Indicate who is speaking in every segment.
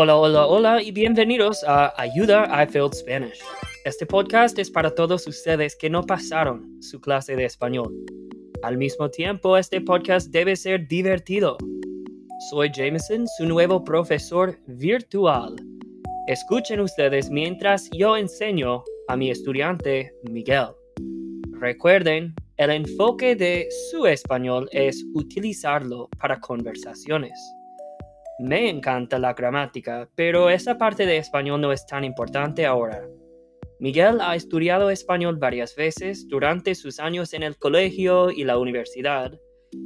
Speaker 1: Hola, hola, hola y bienvenidos a Ayuda I Failed Spanish. Este podcast es para todos ustedes que no pasaron su clase de español. Al mismo tiempo, este podcast debe ser divertido. Soy Jameson, su nuevo profesor virtual. Escuchen ustedes mientras yo enseño a mi estudiante Miguel. Recuerden, el enfoque de su español es utilizarlo para conversaciones. Me encanta la gramática, pero esa parte de español no es tan importante ahora. Miguel ha estudiado español varias veces durante sus años en el colegio y la universidad,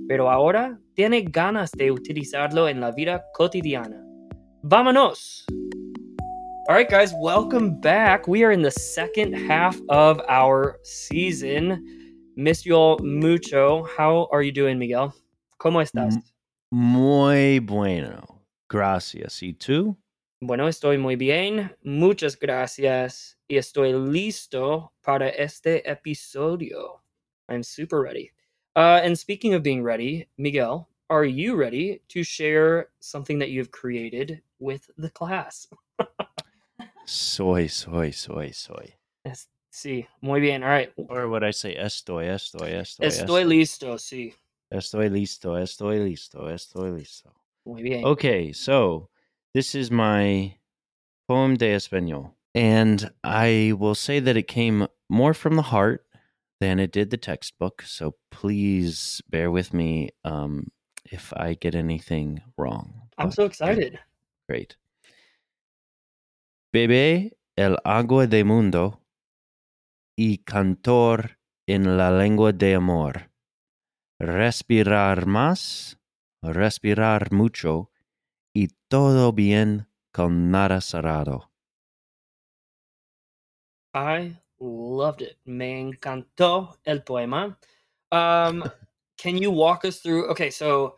Speaker 1: pero ahora tiene ganas de utilizarlo en la vida cotidiana. ¡Vámonos! Alright, guys, welcome back. We are in the second half of our season. Miss you mucho. How are you doing, Miguel? ¿Cómo estás?
Speaker 2: Muy bueno. Gracias. ¿Y tú?
Speaker 1: Bueno, estoy muy bien. Muchas gracias. Y estoy listo para este episodio. I'm super ready. Uh, and speaking of being ready, Miguel, are you ready to share something that you've created with the class?
Speaker 2: Soy, soy, soy, soy.
Speaker 1: Es- sí, muy bien. All right.
Speaker 2: Or would I say estoy, estoy, estoy,
Speaker 1: Estoy listo, sí.
Speaker 2: estoy listo, estoy listo, estoy listo.
Speaker 1: Muy bien.
Speaker 2: Okay, so this is my poem de español. And I will say that it came more from the heart than it did the textbook. So please bear with me um, if I get anything wrong.
Speaker 1: I'm
Speaker 2: But
Speaker 1: so excited.
Speaker 2: Great. Bebé el agua de mundo y cantor en la lengua de amor. Respirar más, respirar mucho y todo bien con nada cerrado.
Speaker 1: I loved it. Me encantó el poema. Um, can you walk us through? Okay, so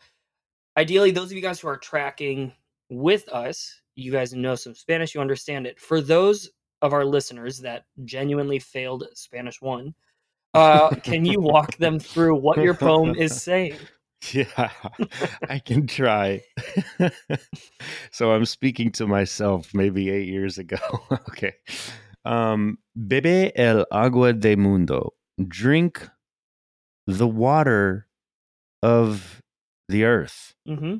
Speaker 1: ideally, those of you guys who are tracking with us, you guys know some Spanish, you understand it. For those of our listeners that genuinely failed Spanish one, uh, can you walk them through what your poem is saying?
Speaker 2: Yeah, I can try. so I'm speaking to myself maybe eight years ago. okay. Um, bebe el agua de mundo. Drink the water of the earth.
Speaker 1: hmm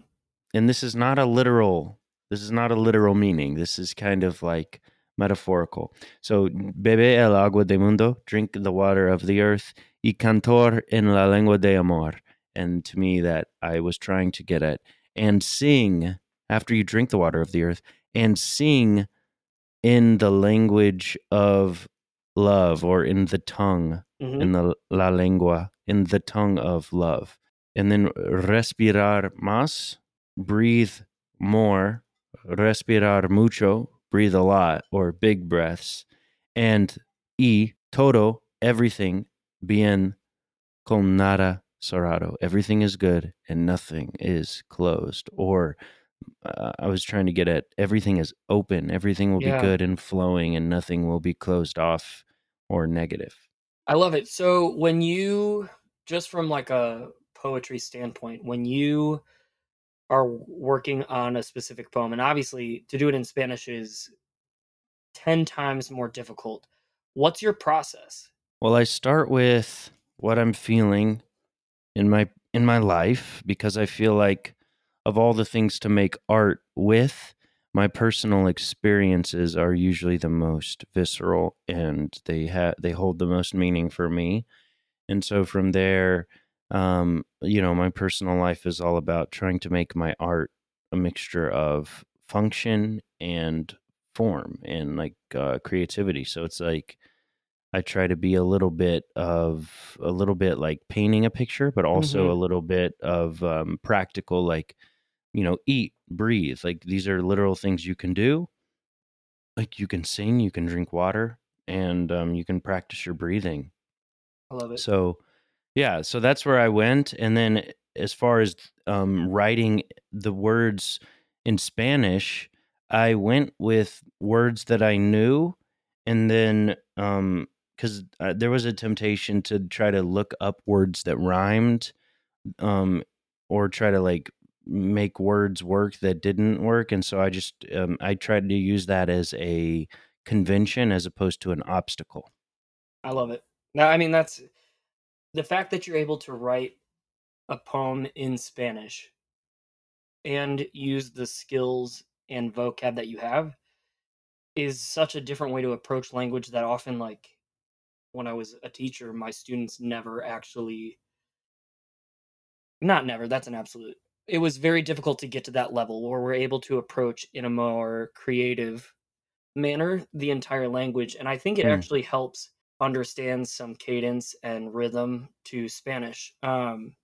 Speaker 2: And this is not a literal, this is not a literal meaning. This is kind of like metaphorical. So, bebe el agua de mundo. Drink the water of the earth. Y cantor en la lengua de amor and to me that I was trying to get at. And sing after you drink the water of the earth, and sing in the language of love or in the tongue,
Speaker 1: hmm
Speaker 2: in the la lengua, in the tongue of love. And then respirar más, breathe more, respirar mucho, breathe a lot or big breaths, and y todo, everything, bien con nada cerrado. Everything is good and nothing is closed. Or uh, I was trying to get at everything is open, everything will
Speaker 1: Yeah.
Speaker 2: be good and flowing, and nothing will be closed off or negative.
Speaker 1: I love it. So when you just from like a poetry standpoint, when you are working on a specific poem, and obviously to do it in Spanish is 10 times more difficult. What's your process?
Speaker 2: Well, I start with what I'm feeling in my in my life because I feel like of all the things to make art with, my personal experiences are usually the most visceral and they have they hold the most meaning for me. And so from there, um, you know, my personal life is all about trying to make my art a mixture of function and form and like uh, creativity. So it's like I try to be a little bit of a little bit like painting a picture, but also
Speaker 1: Mhm.
Speaker 2: a little bit of um, practical, like you know, eat, breathe. Like these are literal things you can do. Like you can sing, you can drink water, and um, you can practice your breathing.
Speaker 1: I love it.
Speaker 2: So, yeah, so that's where I went. And then as far as um, writing the words in Spanish, I went with words that I knew. And then, um, because uh, there was a temptation to try to look up words that rhymed, um, or try to like make words work that didn't work and so i just um, i tried to use that as a convention as opposed to an obstacle
Speaker 1: I love it. Now, I mean, that's the fact that you're able to write a poem in Spanish and use the skills and vocab that you have is such a different way to approach language that often, like, when I was a teacher, my students never actually, not never, that's an absolute. It was very difficult to get to that level where we're able to approach in a more creative manner the entire language. And I think it
Speaker 2: Hmm.
Speaker 1: actually helps understand some cadence and rhythm to Spanish. Um,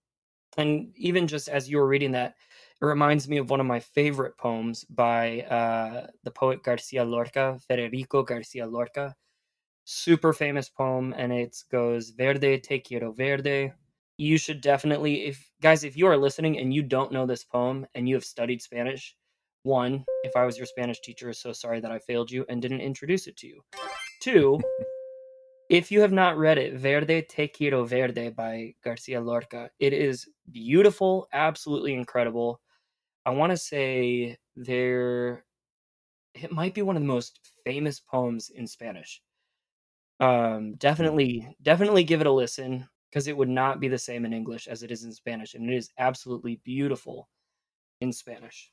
Speaker 1: and even just as you were reading that, it reminds me of one of my favorite poems by uh, the poet Garcia Lorca, Federico Garcia Lorca. Super famous poem, and it goes Verde te quiero verde. You should definitely, if guys, if you are listening and you don't know this poem and you have studied Spanish, one, if I was your Spanish teacher, so sorry that I failed you and didn't introduce it to you. Two, if you have not read it, Verde Te Quiero Verde by Garcia Lorca, it is beautiful, absolutely incredible. I want to say there, it might be one of the most famous poems in Spanish. Um, definitely, definitely give it a listen because it would not be the same in English as it is in Spanish, and it is absolutely beautiful in Spanish.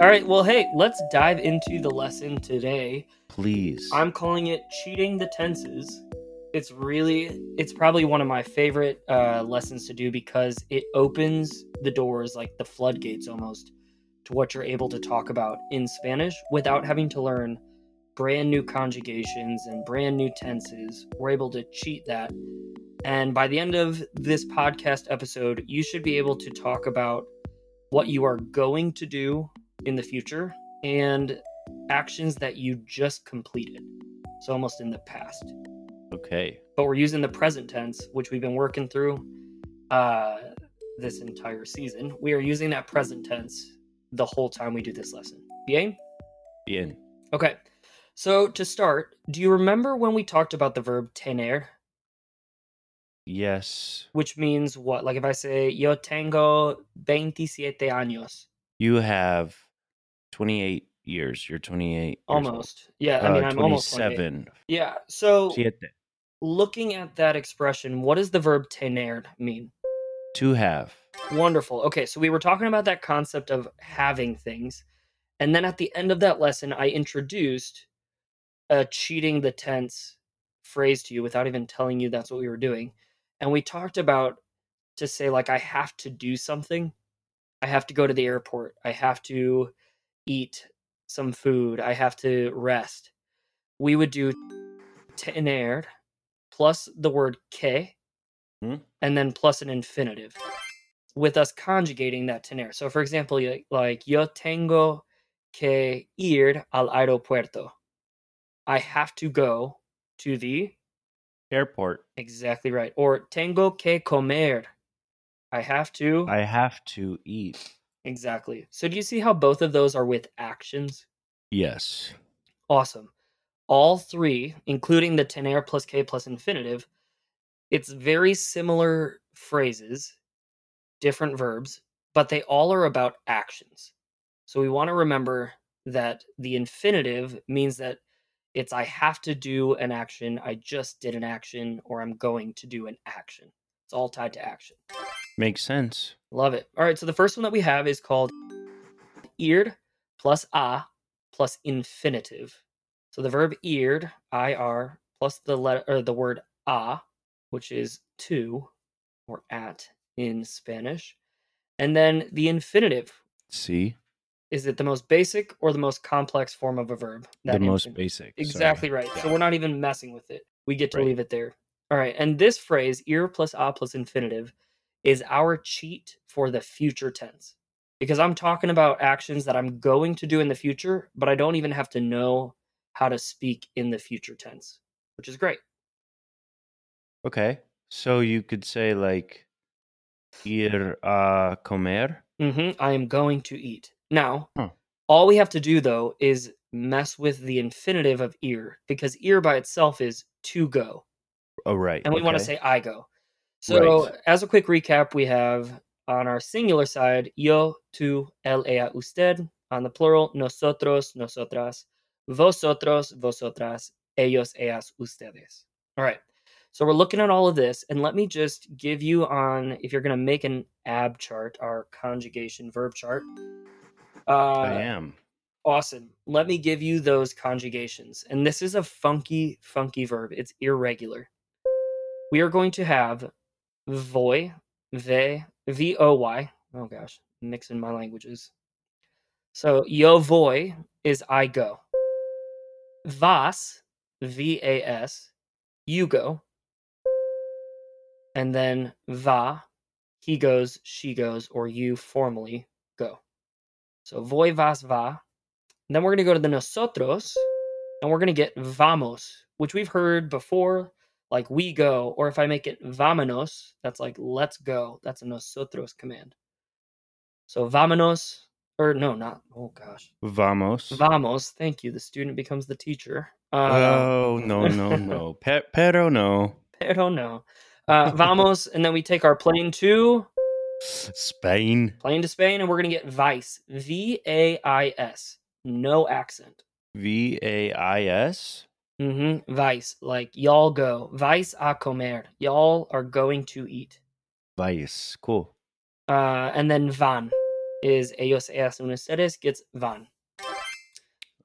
Speaker 1: All right, well, hey, let's dive into the lesson today.
Speaker 2: please
Speaker 1: I'm calling it cheating the tenses. It's really, it's probably one of my favorite uh, lessons to do because it opens the doors, like the floodgates almost, to what you're able to talk about in Spanish without having to learn brand new conjugations and brand new tenses. We're able to cheat that. And by the end of this podcast episode, you should be able to talk about what you are going to do in the future and actions that you just completed. So almost in the past.
Speaker 2: okay
Speaker 1: But we're using the present tense, which we've been working through uh, this entire season. We are using that present tense the whole time we do this lesson. Bien?
Speaker 2: bien
Speaker 1: Okay. So to start, do you remember when we talked about the verb tener,
Speaker 2: yes
Speaker 1: which means what? Like if I say yo tengo 27 años,
Speaker 2: you have 28 years you're 28 years
Speaker 1: almost. Yeah, I mean
Speaker 2: Uh,
Speaker 1: I'm almost 28.
Speaker 2: 27
Speaker 1: Yeah. So
Speaker 2: Siete.
Speaker 1: looking at that expression, what does the verb tener mean?
Speaker 2: to have
Speaker 1: Wonderful. Okay, so we were talking about that concept of having things. And then at the end of that lesson, I introduced a cheating the tense phrase to you without even telling you that's what we were doing. And we talked about to say, like, I have to do something. I have to go to the airport. I have to eat some food. I have to rest. We would do tener plus the word que
Speaker 2: Hmm.
Speaker 1: and then plus an infinitive with us conjugating that tener. So, for example, like, yo tengo que ir al aeropuerto. I have to go to the,
Speaker 2: airport
Speaker 1: exactly right. Or tengo que comer. I have to,
Speaker 2: i have to eat
Speaker 1: exactly. So, do you see how both of those are with actions?
Speaker 2: yes
Speaker 1: Awesome. All three, including the tener plus que plus infinitive, it's very similar phrases, different verbs, but they all are about actions. So we want to remember that the infinitive means that it's I have to do an action, I just did an action, or I'm going to do an action. It's all tied to action.
Speaker 2: makes sense
Speaker 1: Love it. All right, so the first one that we have is called ir plus a plus infinitive. So the verb ir, ir, plus the letter or the word a, which is to or at in Spanish. And then the infinitive.
Speaker 2: see
Speaker 1: Is it the most basic or the most complex form of a verb?
Speaker 2: the most
Speaker 1: infin-
Speaker 2: basic sorry.
Speaker 1: Exactly right. So we're not even messing with it. We get to
Speaker 2: Right.
Speaker 1: leave it there. All right. And this phrase, ir plus a plus infinitive, is our cheat for the future tense. Because I'm talking about actions that I'm going to do in the future, but I don't even have to know how to speak in the future tense, which is great.
Speaker 2: okay so you could say like ir a comer
Speaker 1: hmm I am going to eat. Now,
Speaker 2: Huh.
Speaker 1: all we have to do though is mess with the infinitive of ir, because ir by itself is to go.
Speaker 2: oh right
Speaker 1: and we want to
Speaker 2: okay.
Speaker 1: say I go. So,
Speaker 2: Right.
Speaker 1: as a quick recap, we have on our singular side, yo, tú, él, ella, usted. On the plural, nosotros, nosotras, vosotros, vosotras, ellos, ellas, ustedes. All right. So we're looking at all of this, and let me just give you on if you're going to make an ab chart, our conjugation verb chart. Uh,
Speaker 2: I am.
Speaker 1: Awesome. Let me give you those conjugations. And this is a funky, funky verb. It's irregular. We are going to have voy, ve, v o y. Oh gosh, mixing my languages. So yo voy is I go. Vas, v a s, you go. And then va, he goes, she goes, or you formally go. So voy, vas, va. And then we're going to go to the nosotros, and we're going to get vamos, which we've heard before, like we go, or if I make it vámonos, that's like let's go. That's a nosotros command. So vámonos, or no, not, oh gosh.
Speaker 2: Vamos.
Speaker 1: Vamos, thank you. The student becomes the teacher. Uh,
Speaker 2: oh, no, no, no. Pe- pero no.
Speaker 1: pero no. Uh, vamos, and then we take our plane to
Speaker 2: Spain.
Speaker 1: plane to Spain, and we're going to get vais. V A I S. No accent.
Speaker 2: V A I S.
Speaker 1: Mm-hmm. Vais, like y'all go. Vais a comer. Y'all are going to eat.
Speaker 2: Vais. Cool.
Speaker 1: Uh, and then van is ellos, and ustedes gets van.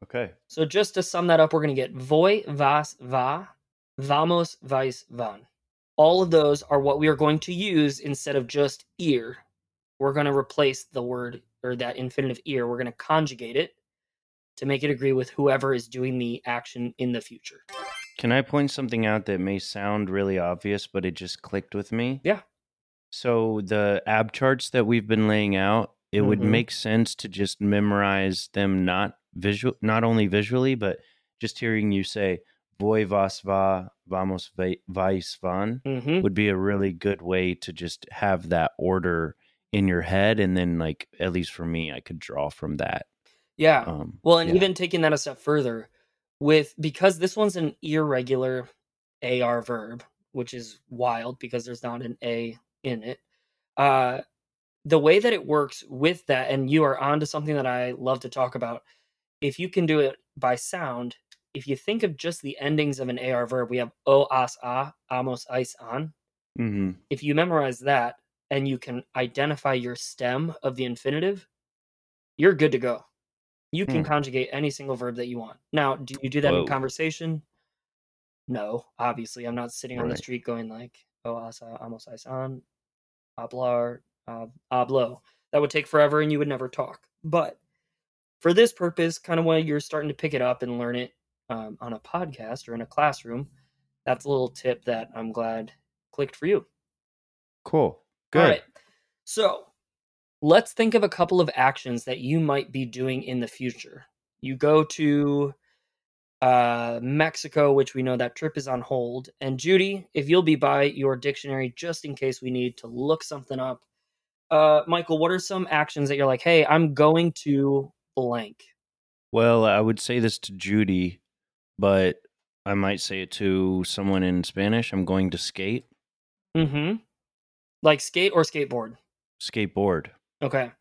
Speaker 2: Okay.
Speaker 1: So just to sum that up, we're going to get voy, vas, va, vamos, vais, van. All of those are what we are going to use instead of just ir. We're going to replace the word or that infinitive ir. We're going to conjugate it to make it agree with whoever is doing the action in the future.
Speaker 2: Can I point something out that may sound really obvious, but it just clicked with me?
Speaker 1: Yeah.
Speaker 2: So the ab charts that we've been laying out, it would
Speaker 1: Mhm.
Speaker 2: make sense to just memorize them not visual, not only visually, but just hearing you say "voy vas va, vamos va- vais van"
Speaker 1: Mm-hmm.
Speaker 2: would be a really good way to just have that order in your head, and then like at least for me, I could draw from that.
Speaker 1: Yeah.
Speaker 2: Um,
Speaker 1: Well, and
Speaker 2: yeah.
Speaker 1: even taking that a step further, with because this one's an irregular AR verb, which is wild because there's not an A in it. Uh, the way that it works with that, and you are onto something that I love to talk about. If you can do it by sound, if you think of just the endings of an AR verb, we have o, as, a, amos, ice, on.
Speaker 2: Mhm.
Speaker 1: If you memorize that and you can identify your stem of the infinitive, you're good to go. You can
Speaker 2: Hmm.
Speaker 1: conjugate any single verb that you want. Now, do you do that in conversation? No, obviously. I'm not sitting on the street going like, "Oh, asa, amos, isan, hablar, uh, hablo." That would take forever, and you would never talk. But for this purpose, kind of when you're starting to pick it up and learn it um, on a podcast or in a classroom, that's a little tip that I'm glad clicked for you.
Speaker 2: Cool. Good.
Speaker 1: All right. So let's think of a couple of actions that you might be doing in the future. You go to uh, Mexico, which we know that trip is on hold. And Judy, if you'll be by your dictionary just in case we need to look something up. Uh, Michael, what are some actions that you're like, hey, I'm going to blank?
Speaker 2: Well, I would say this to Judy, but I might say it to someone in Spanish. I'm going to skate,
Speaker 1: Mm-hmm. Like skate or skateboard.
Speaker 2: skateboard.
Speaker 1: Okay.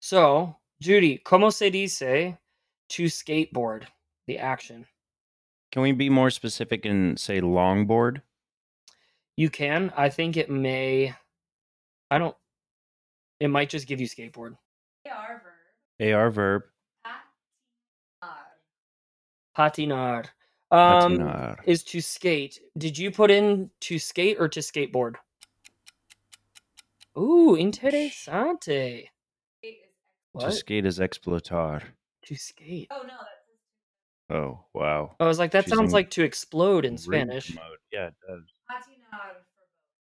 Speaker 1: So, Judy, ¿cómo se dice to skateboard? The action.
Speaker 2: Can we be more specific and say longboard?
Speaker 1: You can. I think it may. I don't. It might just give you skateboard.
Speaker 3: AR verb.
Speaker 2: AR verb.
Speaker 3: Patinar.
Speaker 1: Patinar. Um,
Speaker 2: patinar.
Speaker 1: is to skate. Did you put in to skate or to skateboard? Ooh, interesante. What?
Speaker 2: To skate is explotar.
Speaker 1: To skate.
Speaker 3: Oh no, that's
Speaker 2: Oh, wow.
Speaker 1: I was like, that
Speaker 2: She's
Speaker 1: sounds like to explode in Spanish.
Speaker 2: Mode. Yeah, it does.
Speaker 3: patinar.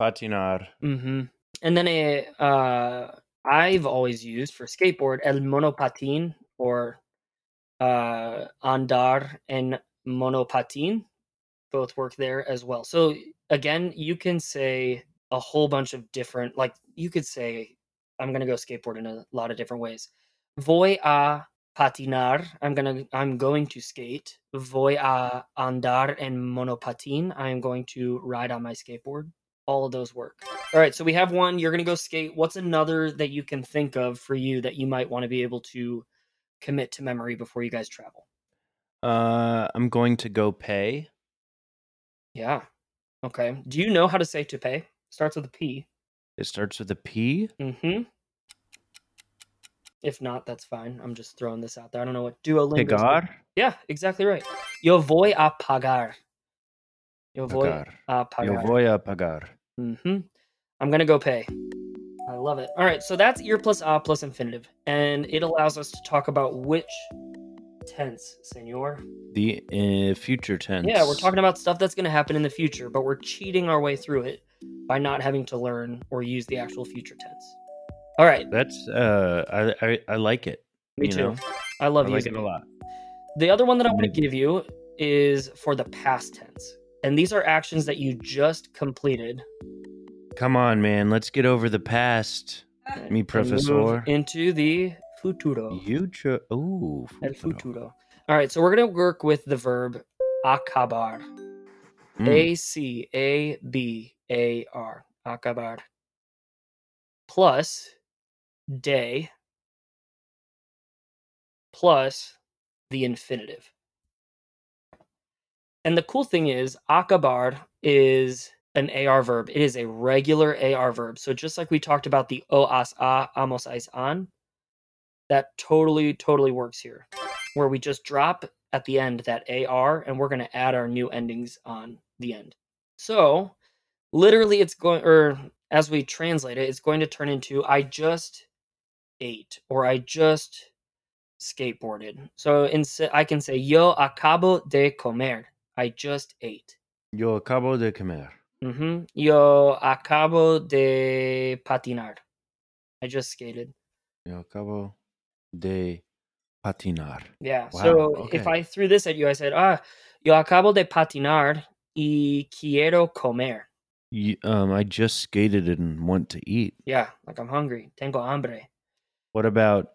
Speaker 2: Patinar.
Speaker 1: Mm-hmm. And then a uh, I've always used for skateboard el monopatin or uh, andar en monopatin. Both work there as well. So again, you can say a whole bunch of different. Like you could say, I'm gonna go skateboard in a lot of different ways. Voy a patinar. I'm gonna. I'm going to skate. Voy a andar en monopatin. I am going to ride on my skateboard. all of those work. All right, so we have one. You're going to go skate. What's another that you can think of for you that you might want to be able to commit to memory before you guys travel?
Speaker 2: Uh, I'm going to go pay.
Speaker 1: Yeah. Okay. Do you know how to say to pay? Starts with a P.
Speaker 2: It starts with a P.
Speaker 1: Mm-hmm. If not, that's fine. I'm just throwing this out there. I don't know what Duolingo. is.
Speaker 2: Pegar.
Speaker 1: Yeah, exactly right. Yo voy a pagar. Yo voy
Speaker 2: Pagar.
Speaker 1: a pagar.
Speaker 2: Yo voy a pagar.
Speaker 1: Mm-hmm. I'm gonna go pay. I love it. All right, so that's ir plus a plus infinitive, and it allows us to talk about which tense, senor.
Speaker 2: The uh, future tense.
Speaker 1: Yeah, we're talking about stuff that's gonna happen in the future, but we're cheating our way through it by not having to learn or use the actual future tense. All right,
Speaker 2: That's uh, I I, I like it.
Speaker 1: me
Speaker 2: you
Speaker 1: too.
Speaker 2: know?
Speaker 1: I
Speaker 2: I
Speaker 1: love
Speaker 2: like
Speaker 1: using
Speaker 2: it a lot.
Speaker 1: The other one that I want to give you is for the past tense. And these are actions that you just completed.
Speaker 2: Come on, man. Let's get over the past. Me,
Speaker 1: and move
Speaker 2: professor.
Speaker 1: Into the futuro.
Speaker 2: Cho- Ooh.
Speaker 1: El
Speaker 2: futuro.
Speaker 1: All right, so we're going to work with the verb acabar.
Speaker 2: Mm.
Speaker 1: A C A B A R. Acabar. Plus de plus the infinitive. And the cool thing is, acabar is an AR verb. It is a regular AR verb. So just like we talked about the o as a, amos ais an, that totally, totally works here. Where we just drop at the end that AR and we're going to add our new endings on the end. So literally, it's going, or as we translate it, it's going to turn into I just ate or I just skateboarded. So instead, I can say Yo acabo de comer. I just ate.
Speaker 2: Yo acabo de comer.
Speaker 1: hmm Yo acabo de patinar. I just skated.
Speaker 2: Yo acabo de patinar.
Speaker 1: Yeah.
Speaker 2: Wow,
Speaker 1: so if. I threw this at you, I said, ah, yo acabo de patinar y quiero comer.
Speaker 2: You, um, I just skated and want to eat.
Speaker 1: Yeah, like I'm hungry. Tengo hambre.
Speaker 2: What about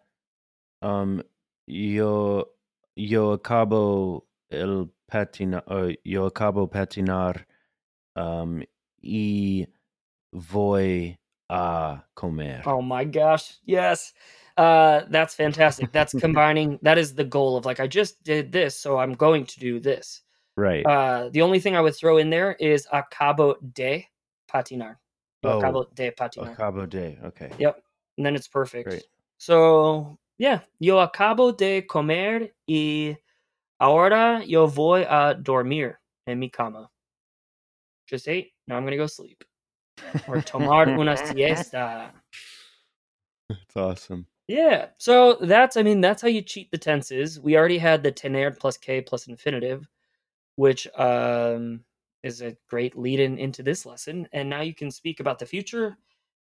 Speaker 2: um yo yo acabo el patinar uh, yo acabo patinar um y voy a comer.
Speaker 1: Oh my gosh. Yes. Uh that's fantastic. That's combining that is the goal of like I just did this, so I'm going to do this.
Speaker 2: Right.
Speaker 1: Uh the only thing I would throw in there is acabo de patinar.
Speaker 2: Oh,
Speaker 1: acabo de patinar.
Speaker 2: acabo de. Okay.
Speaker 1: Yep. And then it's perfect.
Speaker 2: Great.
Speaker 1: So, yeah, yo acabo de comer y ahora yo voy a dormir en mi cama. Just ate. Now I'm going to go sleep. Or tomar una siesta.
Speaker 2: it's awesome.
Speaker 1: Yeah. So that's, I mean, that's how you cheat the tenses. We already had the tener plus que plus infinitive, which um, is a great lead in into this lesson. And now you can speak about the future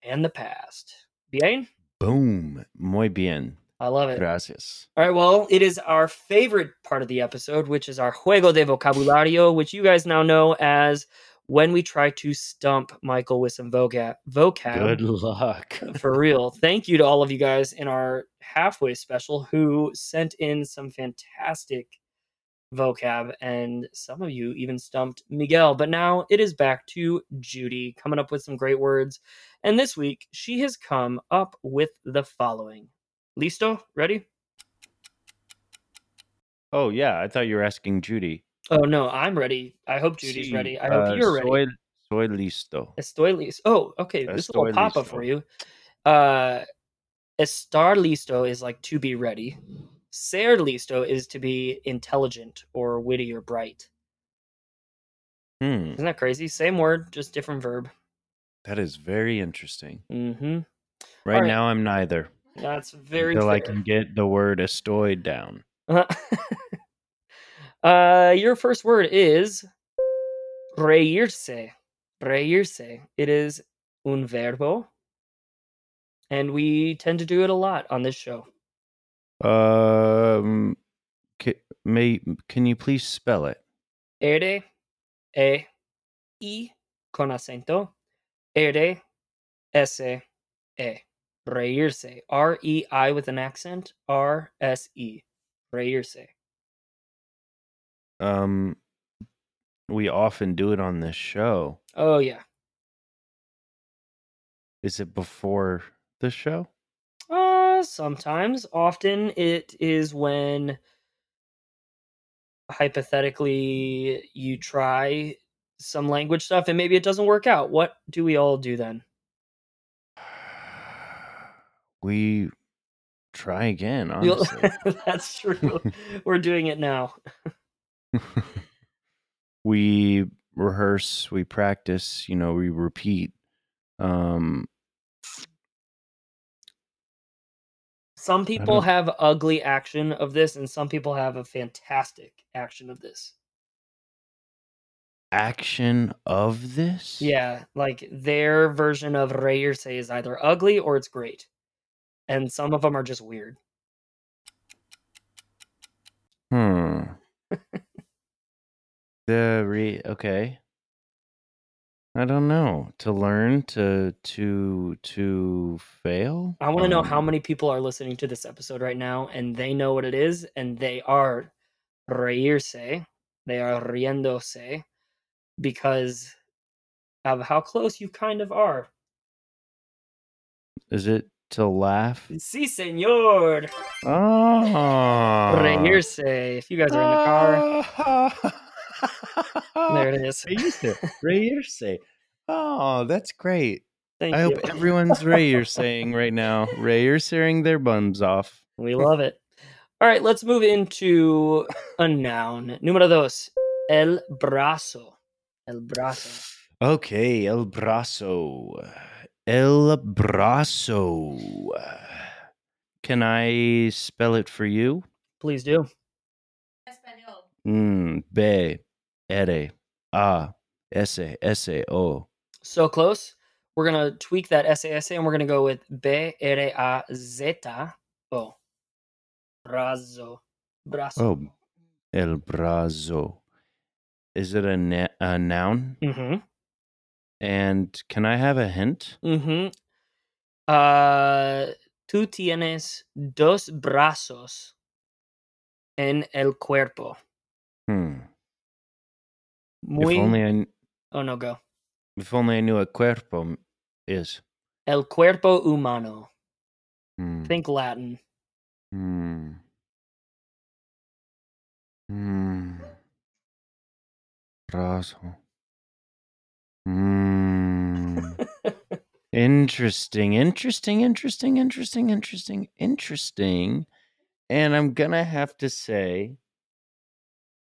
Speaker 1: and the past. Bien?
Speaker 2: Boom. Muy bien.
Speaker 1: I love it.
Speaker 2: Gracias.
Speaker 1: All right, well, it is our favorite part of the episode, which is our juego de vocabulario, which you guys now know as when we try to stump Michael with some vocab. vocab
Speaker 2: Good luck.
Speaker 1: for real. Thank you to all of you guys in our halfway special who sent in some fantastic vocab, and some of you even stumped Miguel. But now it is back to Judy coming up with some great words. And this week, she has come up with the following. Listo? Ready?
Speaker 2: Oh yeah, I thought you were asking Judy.
Speaker 1: Oh no, I'm ready. I hope Judy's
Speaker 2: Sí,
Speaker 1: ready. I hope
Speaker 2: uh,
Speaker 1: you're ready.
Speaker 2: Soy, soy listo.
Speaker 1: Estoy listo. Oh, okay. This little
Speaker 2: Estoy
Speaker 1: pop up for you. Uh, estar listo is like to be ready. Ser listo is to be intelligent or witty or bright.
Speaker 2: Hmm.
Speaker 1: Isn't that crazy? Same word, just different verb.
Speaker 2: That is very interesting.
Speaker 1: Mm-hmm.
Speaker 2: Right
Speaker 1: right.
Speaker 2: now, I'm neither.
Speaker 1: That's very
Speaker 2: until I can get the word estoy down.
Speaker 1: uh, your first word is reírse. Reírse. It is un verbo, and we tend to do it a lot on this show.
Speaker 2: Um, ca- may can you please spell it?
Speaker 1: R, E, I con acento. R, S, E. Reírse. R, E, I with an accent. R, S, E. Reírse.
Speaker 2: Um, we often do it on this show.
Speaker 1: Oh, yeah.
Speaker 2: Is it before the show?
Speaker 1: Uh, sometimes. Often it is when hypothetically you try some language stuff and maybe it doesn't work out. What do we all do then?
Speaker 2: We try again, honestly.
Speaker 1: That's true. We're doing it now.
Speaker 2: we rehearse, we practice, you know, we repeat. Um
Speaker 1: Some people have ugly action of this, and some people have a fantastic action of this.
Speaker 2: action of this?
Speaker 1: Yeah, like their version of reírse is either ugly or it's great. And some of them are just weird.
Speaker 2: Hmm. the re okay. I don't know. To learn to to to fail?
Speaker 1: I want to know how
Speaker 2: Um,
Speaker 1: many people are listening to this episode right now and they know what it is and they are reírse, they are riéndose because of how close you kind of are.
Speaker 2: Is it to laugh?
Speaker 1: Sí, señor.
Speaker 2: Oh.
Speaker 1: Reírse. If you guys are in the car, there it is.
Speaker 2: Reírse. Oh, that's great.
Speaker 1: Thank you.
Speaker 2: I
Speaker 1: you.
Speaker 2: hope everyone's saying right now. Reírsing their buns off.
Speaker 1: We love it. All right, let's move into a noun. Número dos. El brazo. El brazo.
Speaker 2: Okay, el brazo. El brazo. Can I spell it for you?
Speaker 1: Please do.
Speaker 3: Espanol.
Speaker 2: Mm, B, R, A, S, S, O.
Speaker 1: So close. We're going to tweak that SAS and we're going to go with B R A Z O. Brazo. Brazo.
Speaker 2: Oh, el brazo. Is it a, na- a noun?
Speaker 1: Mm-hmm.
Speaker 2: And can I have a hint?
Speaker 1: Mm-hmm. Uh, tú tienes dos brazos en el cuerpo.
Speaker 2: Hmm.
Speaker 1: Muy.
Speaker 2: If only I
Speaker 1: Oh, no, go.
Speaker 2: if only I knew what cuerpo is.
Speaker 1: El cuerpo humano.
Speaker 2: Hmm.
Speaker 1: Think Latin.
Speaker 2: Hmm. Hmm. Brazo. Hmm. interesting, interesting, interesting, interesting, interesting, interesting. And I'm gonna have to say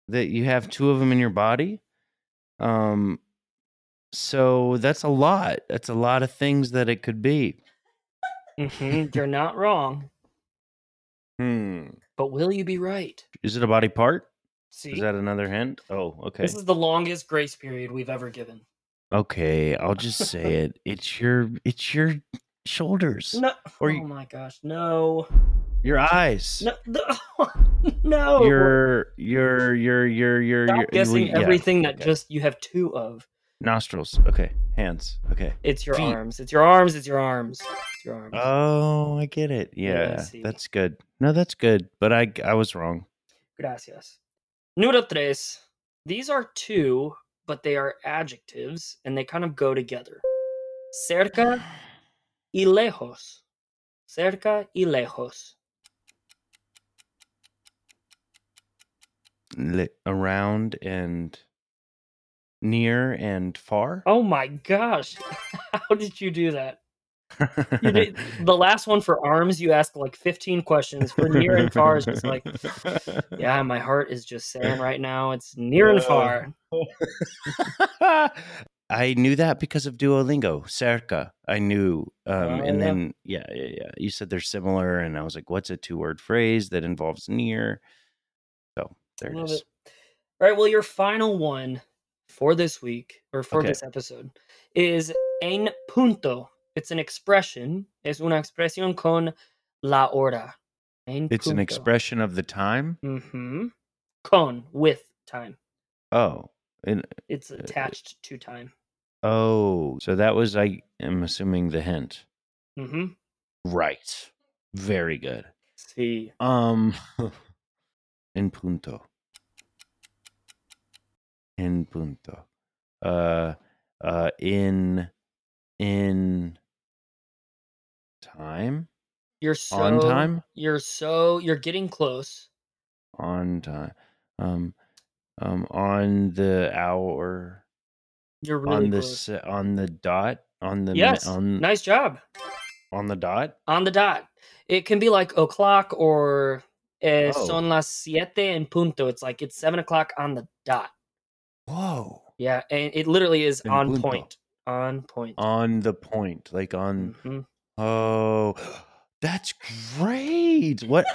Speaker 2: that you have two of them in your body. Um, so that's a lot. That's a lot of things that it could be.
Speaker 1: Mm-hmm. You're not wrong,
Speaker 2: Hmm.
Speaker 1: but will you be right?
Speaker 2: Is it a body part?
Speaker 1: See,
Speaker 2: Is that another hint? Oh, okay.
Speaker 1: this is the longest grace period we've ever given.
Speaker 2: Okay, I'll just say it. It's your it's your shoulders.
Speaker 1: No,
Speaker 2: Or
Speaker 1: oh
Speaker 2: you-
Speaker 1: my gosh, no,
Speaker 2: Your eyes.
Speaker 1: no, no, no.
Speaker 2: Your your your your your
Speaker 1: Stop
Speaker 2: your
Speaker 1: guessing
Speaker 2: yeah,
Speaker 1: everything that
Speaker 2: okay.
Speaker 1: just you have two of.
Speaker 2: nostrils. Okay, hands. Okay.
Speaker 1: It's your
Speaker 2: Feet.
Speaker 1: arms. It's your arms. It's your arms. It's your arms.
Speaker 2: Oh, I get it.
Speaker 1: Yeah,
Speaker 2: Yeah, that's good. No, that's good. But I I was wrong.
Speaker 1: Gracias. Número tres. These are two, but they are adjectives and they kind of go together. Cerca y lejos. Cerca y lejos.
Speaker 2: Li- around and near and far.
Speaker 1: Oh my gosh. How did you do that? You did, the last one for arms, you asked like 15 questions. For near and far is just like, yeah, my heart is just saying right now it's near and
Speaker 2: Uh,
Speaker 1: far.
Speaker 2: I knew that because of Duolingo, cerca. I knew, um,
Speaker 1: Oh,
Speaker 2: and
Speaker 1: yeah.
Speaker 2: then yeah, yeah, yeah. You said they're similar, and I was like, "What's a two-word phrase that involves near?" There it
Speaker 1: Love
Speaker 2: is.
Speaker 1: it. All right, well, your final one for this week or for
Speaker 2: Okay.
Speaker 1: this episode is en punto. It's an expression. Es una expresión con la hora. En
Speaker 2: It's an expression of the time.
Speaker 1: Mm-hmm. Con with time.
Speaker 2: Oh, and
Speaker 1: It's attached to time.
Speaker 2: oh, so that was I am assuming the hint.
Speaker 1: Mm-hmm.
Speaker 2: Right. Very good.
Speaker 1: See.
Speaker 2: Um, en punto. En punto. Uh, uh, in, in, time.
Speaker 1: You're so
Speaker 2: On time?
Speaker 1: You're so you're getting close.
Speaker 2: On time. Um, um, on the hour.
Speaker 1: You're really
Speaker 2: on the
Speaker 1: close.
Speaker 2: se- on the dot. On the
Speaker 1: yes.
Speaker 2: on
Speaker 1: Nice job.
Speaker 2: on the dot.
Speaker 1: On the dot. It can be like o'clock or eh,
Speaker 2: Oh.
Speaker 1: son las siete en punto. It's like it's seven o'clock on the dot.
Speaker 2: Whoa.
Speaker 1: Yeah, and it literally is on point. On point.
Speaker 2: On the point, like on.
Speaker 1: Mhm.
Speaker 2: Oh, that's great. What?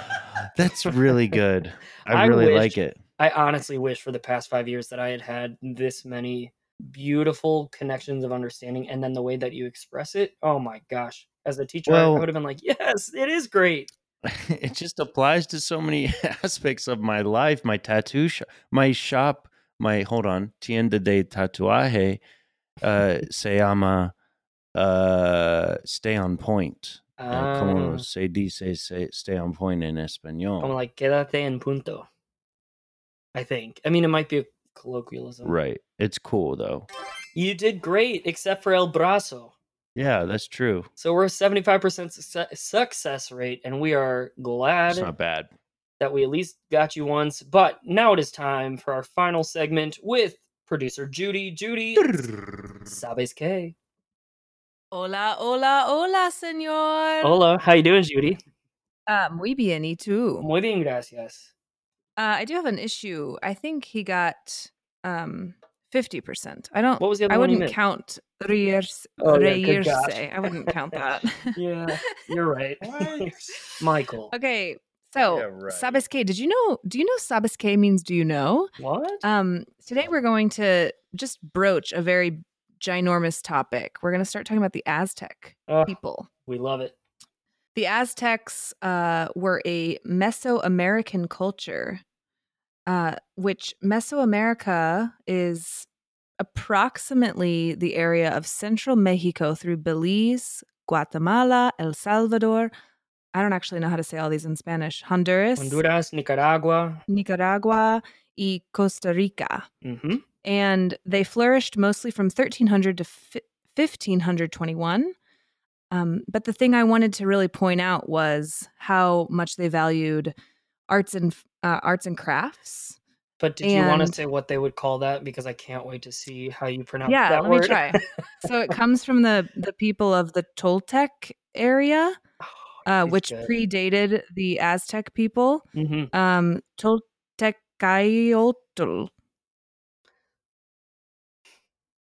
Speaker 2: That's really good. I,
Speaker 1: I
Speaker 2: really
Speaker 1: wish-
Speaker 2: like it.
Speaker 1: I honestly wish for the past five years that I had had this many beautiful connections of understanding, and then the way that you express it. Oh my gosh! As a teacher, I would have been like, "Yes, it is great."
Speaker 2: it just applies to so many aspects of my life my tattoo shop my shop my hold on tienda de tatuaje uh se llama uh stay on point uh, como
Speaker 1: Ah,
Speaker 2: se dice se, stay on point en español
Speaker 1: I'm like, quédate en punto. I think. I mean, it might be a colloquialism.
Speaker 2: right it's cool though
Speaker 1: You did great, except for el brazo.
Speaker 2: yeah that's true
Speaker 1: So we're 75% success, success rate, and we are glad
Speaker 2: it's not bad
Speaker 1: that we at least got you once. But now it is time for our final segment with producer Judy. Judy, sabes que?
Speaker 4: Hola, hola, hola, señor.
Speaker 1: Hola, how you doing, Judy?
Speaker 4: Uh, muy bien, y tú?
Speaker 1: Muy bien, gracias.
Speaker 4: Uh, I do have an issue. I think he got um 50%. I don't
Speaker 1: What was the other
Speaker 4: I
Speaker 1: one
Speaker 4: wouldn't count reírse.
Speaker 1: Oh, yeah, good gosh.
Speaker 4: reírse. I wouldn't count that.
Speaker 1: Yeah, you're right. Michael.
Speaker 4: okay. So,
Speaker 2: Yeah, right.
Speaker 4: sabes que? Did you know do you know sabes que means do you know?
Speaker 1: What?
Speaker 4: Um today we're going to just broach a very ginormous topic. We're going to start talking about the Aztec
Speaker 1: Oh,
Speaker 4: people.
Speaker 1: we love it.
Speaker 4: The Aztecs uh, were a Mesoamerican culture, uh, which Mesoamerica is approximately the area of central Mexico through Belize, Guatemala, El Salvador. I don't actually know how to say all these in Spanish. Honduras,
Speaker 1: Honduras, Nicaragua.
Speaker 4: Nicaragua, y Costa Rica.
Speaker 1: hmm
Speaker 4: And they flourished mostly from 1300 to fi- 1521. Um, but the thing I wanted to really point out was how much they valued arts and uh, arts and crafts.
Speaker 1: But did you want to say what they would call that? Because I can't wait to see how you pronounce
Speaker 4: yeah,
Speaker 1: that
Speaker 4: let
Speaker 1: word.
Speaker 4: me try. so it comes from the the people of the Toltec area, uh, which
Speaker 1: good.
Speaker 4: predated the Aztec people.
Speaker 1: Mhm.
Speaker 4: Um, Toltecayotl.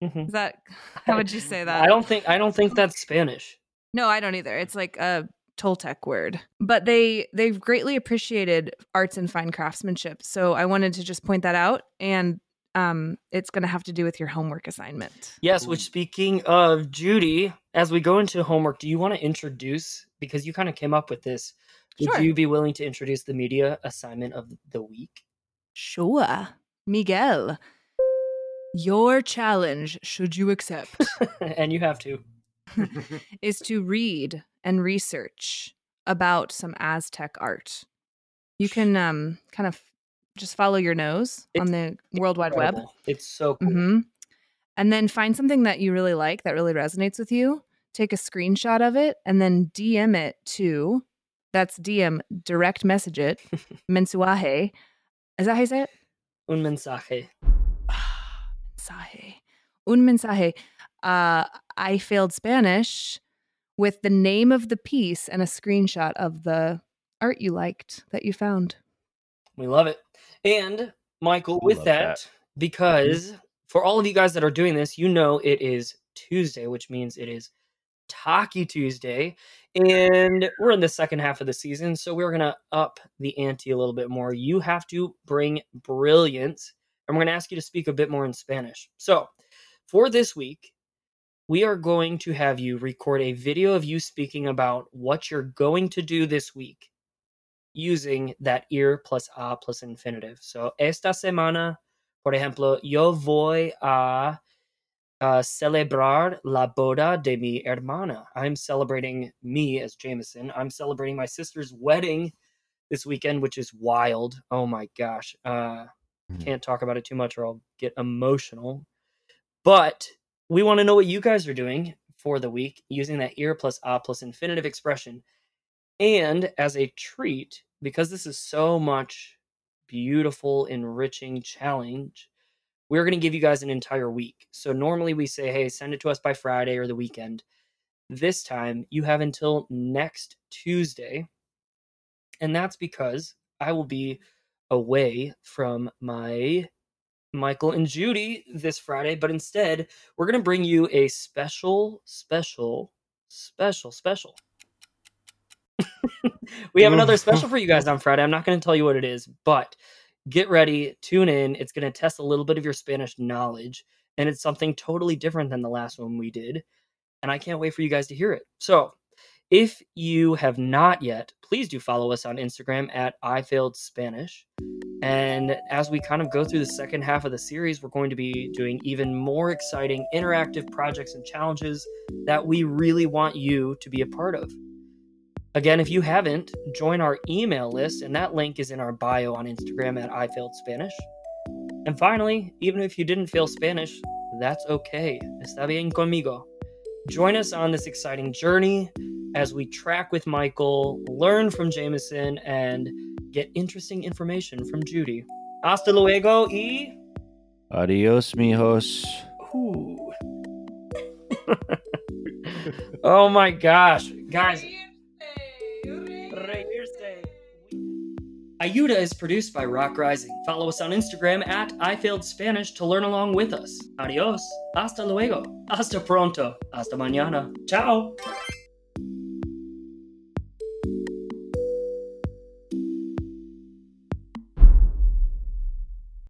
Speaker 1: Mhm.
Speaker 4: Is that how would you say that?
Speaker 1: I don't think I don't think that's Spanish.
Speaker 4: No, I don't either. It's like a Toltec word. But they they've greatly appreciated arts and fine craftsmanship. So I wanted to just point that out and um it's going to have to do with your homework assignment.
Speaker 1: Yes, which speaking of Judy, as we go into homework, do you want to introduce because you kind of came up with this? Would
Speaker 4: Sure.
Speaker 1: you be willing to introduce the media assignment of the week?
Speaker 4: Sure. Miguel. Your challenge, should you accept,
Speaker 1: and you have to.
Speaker 4: is to read and research about some Aztec art. You can um kind of just follow your nose on the World Wide Web.
Speaker 1: It's so cool.
Speaker 4: hmm And then find something that you really like that really resonates with you. Take a screenshot of it and then DM it to that's DM direct message it mensuaje. Is that how you say it?
Speaker 1: Un mensaje.
Speaker 4: mensaje. Un mensaje. Uh, I failed Spanish with the name of the piece and a screenshot of the art you liked that you found.
Speaker 1: We love it. And Michael,
Speaker 2: We
Speaker 1: with that,
Speaker 2: that.
Speaker 1: because for all of you guys that are doing this, you know it is Tuesday, which means it is Taki Tuesday. And we're in the second half of the season, so we're going to up the ante a little bit more. You have to bring brilliance, and we're going to ask you to speak a bit more in Spanish. So, for this week, we are going to have you record a video of you speaking about what you're going to do this week using that ir plus a plus infinitive. So, esta semana, por ejemplo, yo voy a, uh, celebrar la boda de mi hermana. I'm celebrating me as Jameson. I'm celebrating my sister's wedding this weekend, which is wild. Oh my gosh. Uh,
Speaker 2: Mhm.
Speaker 1: can't talk about it too much or I'll get emotional. But we want to know what you guys are doing. for the week using that ir plus a plus infinitive expression. And as a treat, because this is so much beautiful, enriching challenge, we're going to give you guys an entire week. So normally we say, hey, send it to us by Friday or the weekend. This time you have until next Tuesday. And that's because I will be away from my Michael and Judy this Friday, but instead, we're going to bring you a special, special, special, special. we have another special for you guys on Friday. I'm not going to tell you what it is, but get ready, tune in. It's going to test a little bit of your Spanish knowledge, and it's something totally different than the last one we did. And I can't wait for you guys to hear it. So, if you have not yet, please do follow us on Instagram at I Failed Spanish. And as we kind of go through the second half of the series, we're going to be doing even more exciting interactive projects and challenges that we really want you to be a part of. Again, if you haven't, join our email list, and that link is in our bio on Instagram at I Failed Spanish. And finally, even if you didn't fail Spanish, that's okay. Está bien conmigo. Join us on this exciting journey as we track with Michael, learn from Jameson, and get interesting information from Judy. Hasta luego y.
Speaker 2: Adios, mijos.
Speaker 1: Ooh. oh my gosh. Guys, Ayuda is produced by Rock Rising. Follow us on Instagram at I Failed Spanish to learn along with us. Adios. Hasta luego. Hasta pronto. Hasta mañana. Ciao.